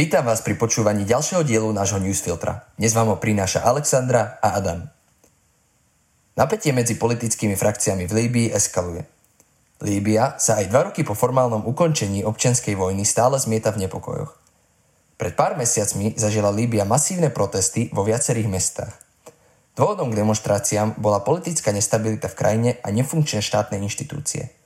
Vítam vás pri počúvaní ďalšieho dielu nášho newsfiltra. Dnes vám ho prináša Alexandra a Adam. Napätie medzi politickými frakciami v Líbii eskaluje. Líbia sa aj dva roky po formálnom ukončení občianskej vojny stále zmieta v nepokojoch. Pred pár mesiacmi zažila Líbia masívne protesty vo viacerých mestách. Dôvodom k demonstráciám bola politická nestabilita v krajine a nefunkčné štátne inštitúcie –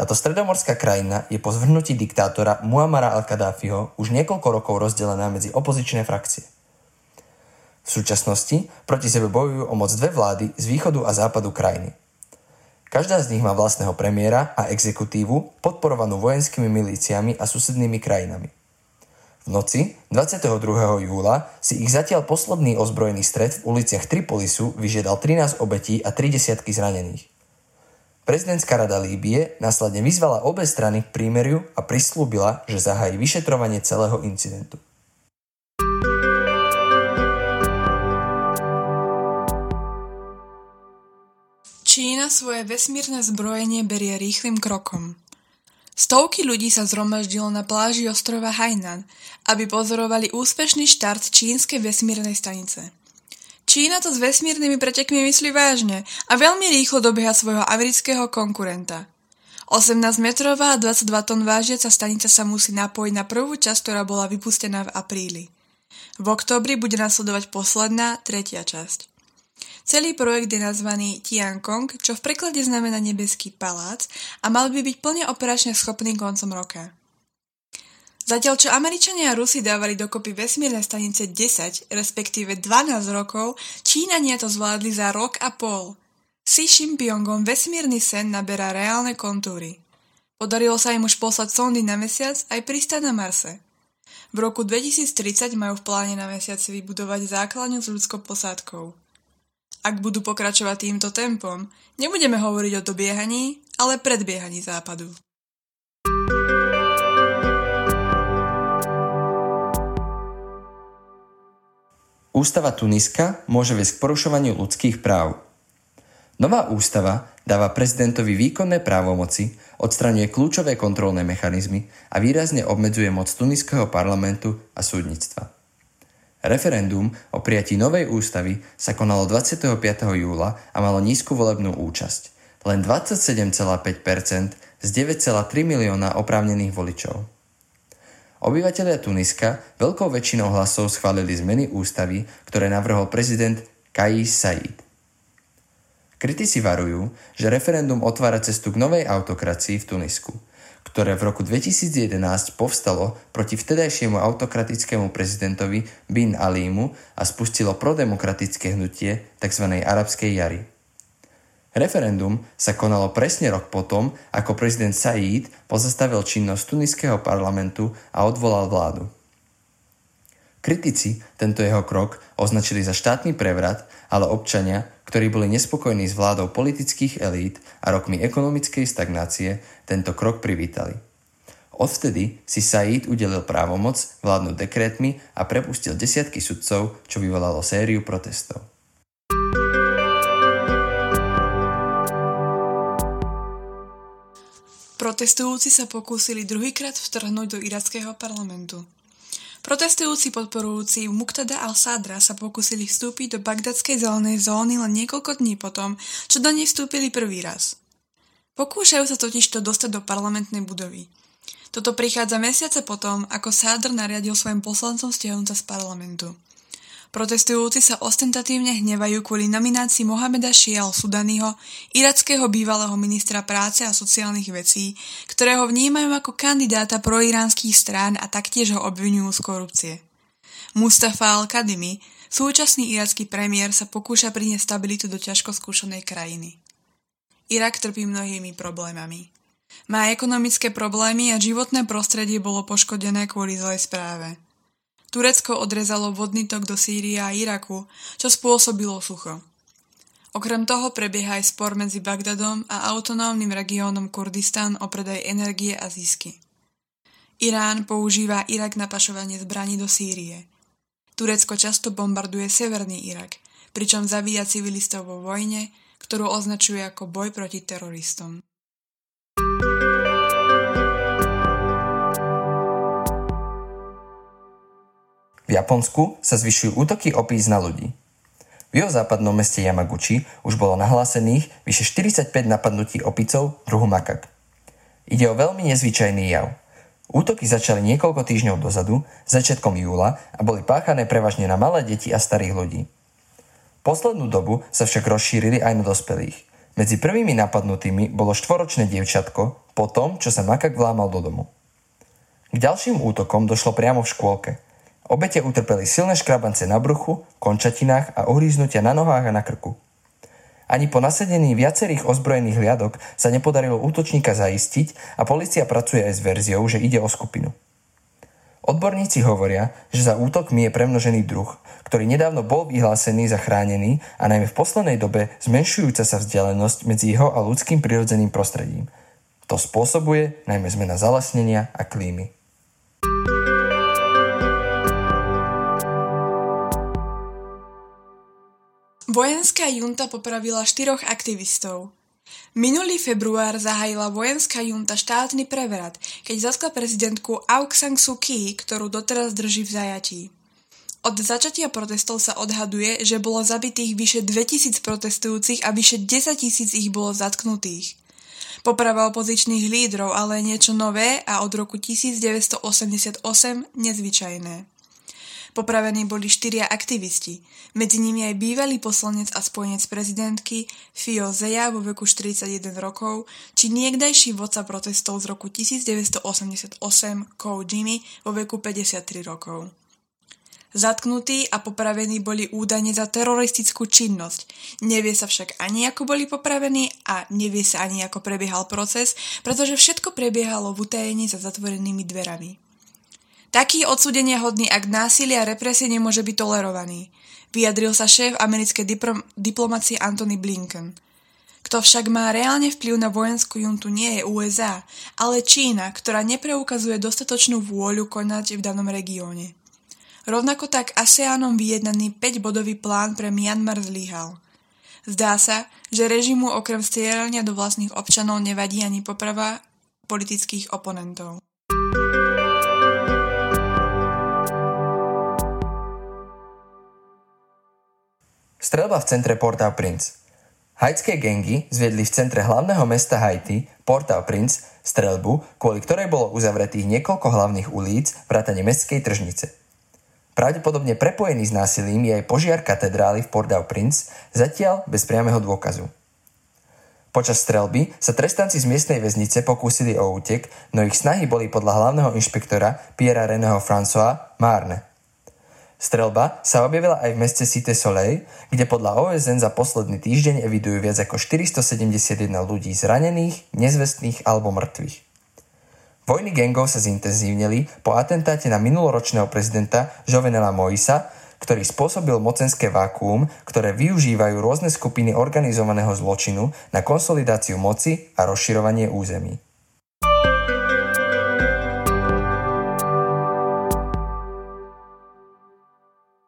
táto stredomorská krajina je po zvrhnutí diktátora Muamara al-Kadáfiho už niekoľko rokov rozdelená medzi opozičné frakcie. V súčasnosti proti sebe bojujú o moc dve vlády z východu a západu krajiny. Každá z nich má vlastného premiéra a exekutívu podporovanú vojenskými milíciami a susednými krajinami. V noci 22. júla si ich zatiaľ posledný ozbrojený stred v uliciach Tripolisu vyžiadal 13 obetí a 3 desiatky zranených. Prezidentská rada Líbie následne vyzvala obe strany k prímeriu a prislúbila, že zahájí vyšetrovanie celého incidentu. Čína svoje vesmírne zbrojenie berie rýchlým krokom. Stovky ľudí sa zhromaždilo na pláži ostrova Hainan, aby pozorovali úspešný štart čínskej vesmírnej stanice. Čína to s vesmírnymi pretekmi myslí vážne a veľmi rýchlo dobieha svojho amerického konkurenta. 18-metrová a 22 tón vážiaca stanica sa musí napojiť na prvú časť, ktorá bola vypustená v apríli. V oktobri bude nasledovať posledná, tretia časť. Celý projekt je nazvaný Tiankong, čo v preklade znamená nebeský palác a mal by byť plne operačne schopný koncom roka. Zatiaľ čo Američania a Rusi dávali dokopy vesmírne stanice 10, respektíve 12 rokov, Číňania to zvládli za rok a pol. Si Shimpyongom vesmírny sen naberá reálne kontúry. Podarilo sa im už poslať sondy na mesiac aj pristať na Marse. V roku 2030 majú v pláne na mesiaci vybudovať základňu s ľudskou posádkou. Ak budú pokračovať týmto tempom, nebudeme hovoriť o dobiehaní, ale predbiehaní západu. Ústava Tuniska môže viesť k porušovaniu ľudských práv. Nová ústava dáva prezidentovi výkonné právomoci, odstraňuje kľúčové kontrolné mechanizmy a výrazne obmedzuje moc tuniského parlamentu a súdnictva. Referendum o prijatí novej ústavy sa konalo 25. júla a malo nízku volebnú účasť. Len 27,5% z 9,3 milióna oprávnených voličov. Obyvatelia Tuniska veľkou väčšinou hlasov schválili zmeny ústavy, ktoré navrhol prezident Kais Said. Kritici varujú, že referendum otvára cestu k novej autokracii v Tunisku, ktoré v roku 2011 povstalo proti vtedajšiemu autokratickému prezidentovi Bin Alimu a spustilo prodemokratické hnutie tzv. arabskej jary. Referendum sa konalo presne rok potom, ako prezident Said pozastavil činnosť tuniského parlamentu a odvolal vládu. Kritici tento jeho krok označili za štátny prevrat, ale občania, ktorí boli nespokojní s vládou politických elít a rokmi ekonomickej stagnácie, tento krok privítali. Odvtedy si Said udelil právomoc vládnuť dekrétmi a prepustil desiatky sudcov, čo vyvolalo sériu protestov. Protestujúci sa pokúsili druhýkrát vtrhnúť do irackého parlamentu. Protestujúci podporujúci Muqtada al-Sadra sa pokúsili vstúpiť do bagdadskej zelenej zóny len niekoľko dní potom, čo do nej vstúpili prvý raz. Pokúšajú sa totižto dostať do parlamentnej budovy. Toto prichádza mesiace potom, ako Sadr nariadil svojim poslancom stiahnuť sa z parlamentu. Protestujúci sa ostentatívne hnevajú kvôli nominácii Mohameda Šial Sudaniho, irackého bývalého ministra práce a sociálnych vecí, ktorého vnímajú ako kandidáta proiránskych strán a taktiež ho obvinujú z korupcie. Mustafa al-Kadimi, súčasný iracký premiér, sa pokúša priniesť stabilitu do ťažko skúšanej krajiny. Irak trpí mnohými problémami. Má ekonomické problémy a životné prostredie bolo poškodené kvôli zlej správe. Turecko odrezalo vodný tok do Sýrie a Iraku, čo spôsobilo sucho. Okrem toho prebieha aj spor medzi Bagdadom a autonómnym regiónom Kurdistan o predaj energie a zisky. Irán používa Irak na pašovanie zbraní do Sýrie. Turecko často bombarduje severný Irak, pričom zabíja civilistov vo vojne, ktorú označuje ako boj proti teroristom. V Japonsku sa zvyšujú útoky opíc na ľudí. V západnom meste Yamaguchi už bolo nahlásených vyše 45 napadnutí opicov druhu makak. Ide o veľmi nezvyčajný jav. Útoky začali niekoľko týždňov dozadu, začiatkom júla a boli páchané prevažne na malé deti a starých ľudí. Poslednú dobu sa však rozšírili aj na dospelých. Medzi prvými napadnutými bolo štvoročné dievčatko po tom, čo sa makak vlámal do domu. K ďalším útokom došlo priamo v škôlke – Obete utrpeli silné škrabance na bruchu, končatinách a uhríznutia na nohách a na krku. Ani po nasedení viacerých ozbrojených hliadok sa nepodarilo útočníka zaistiť a policia pracuje aj s verziou, že ide o skupinu. Odborníci hovoria, že za útokmi je premnožený druh, ktorý nedávno bol vyhlásený za chránený a najmä v poslednej dobe zmenšujúca sa vzdialenosť medzi jeho a ľudským prirodzeným prostredím. To spôsobuje najmä zmena zalesnenia a klímy. Vojenská junta popravila štyroch aktivistov. Minulý február zahájila vojenská junta štátny prevrat, keď zaskla prezidentku Aung San Suu Kyi, ktorú doteraz drží v zajatí. Od začatia protestov sa odhaduje, že bolo zabitých vyše 2000 protestujúcich a vyše 10 tisíc ich bolo zatknutých. Poprava opozičných lídrov ale niečo nové a od roku 1988 nezvyčajné. Popravení boli štyria aktivisti, medzi nimi aj bývalý poslanec a spojenec prezidentky Fio Zeja vo veku 41 rokov, či niekdajší vodca protestov z roku 1988 Kou Jimmy vo veku 53 rokov. Zatknutí a popravení boli údajne za teroristickú činnosť. Nevie sa však ani ako boli popravení a nevie sa ani ako prebiehal proces, pretože všetko prebiehalo v utajení za zatvorenými dverami. Taký odsúdenia hodný akt násilia a represie nemôže byť tolerovaný, vyjadril sa šéf americkej diprom- diplomacie Antony Blinken. Kto však má reálne vplyv na vojenskú juntu nie je USA, ale Čína, ktorá nepreukazuje dostatočnú vôľu konať v danom regióne. Rovnako tak ASEANom vyjednaný 5-bodový plán pre Myanmar zlyhal. Zdá sa, že režimu okrem strieľania do vlastných občanov nevadí ani poprava politických oponentov. Strelba v centre Port-au-Prince. Haitské gengy zviedli v centre hlavného mesta Haiti, Port-au-Prince, strelbu, kvôli ktorej bolo uzavretých niekoľko hlavných ulic vrátane mestskej tržnice. Pravdepodobne prepojený s násilím je aj požiar katedrály v Port-au-Prince, zatiaľ bez priameho dôkazu. Počas strelby sa trestanci z miestnej väznice pokúsili o útek, no ich snahy boli podľa hlavného inšpektora Piera Reného François márne. Strelba sa objavila aj v meste Cité Soleil, kde podľa OSN za posledný týždeň evidujú viac ako 471 ľudí zranených, nezvestných alebo mŕtvych. Vojny gengov sa zintenzívnili po atentáte na minuloročného prezidenta Jovenela Moisa, ktorý spôsobil mocenské vákuum, ktoré využívajú rôzne skupiny organizovaného zločinu na konsolidáciu moci a rozširovanie území.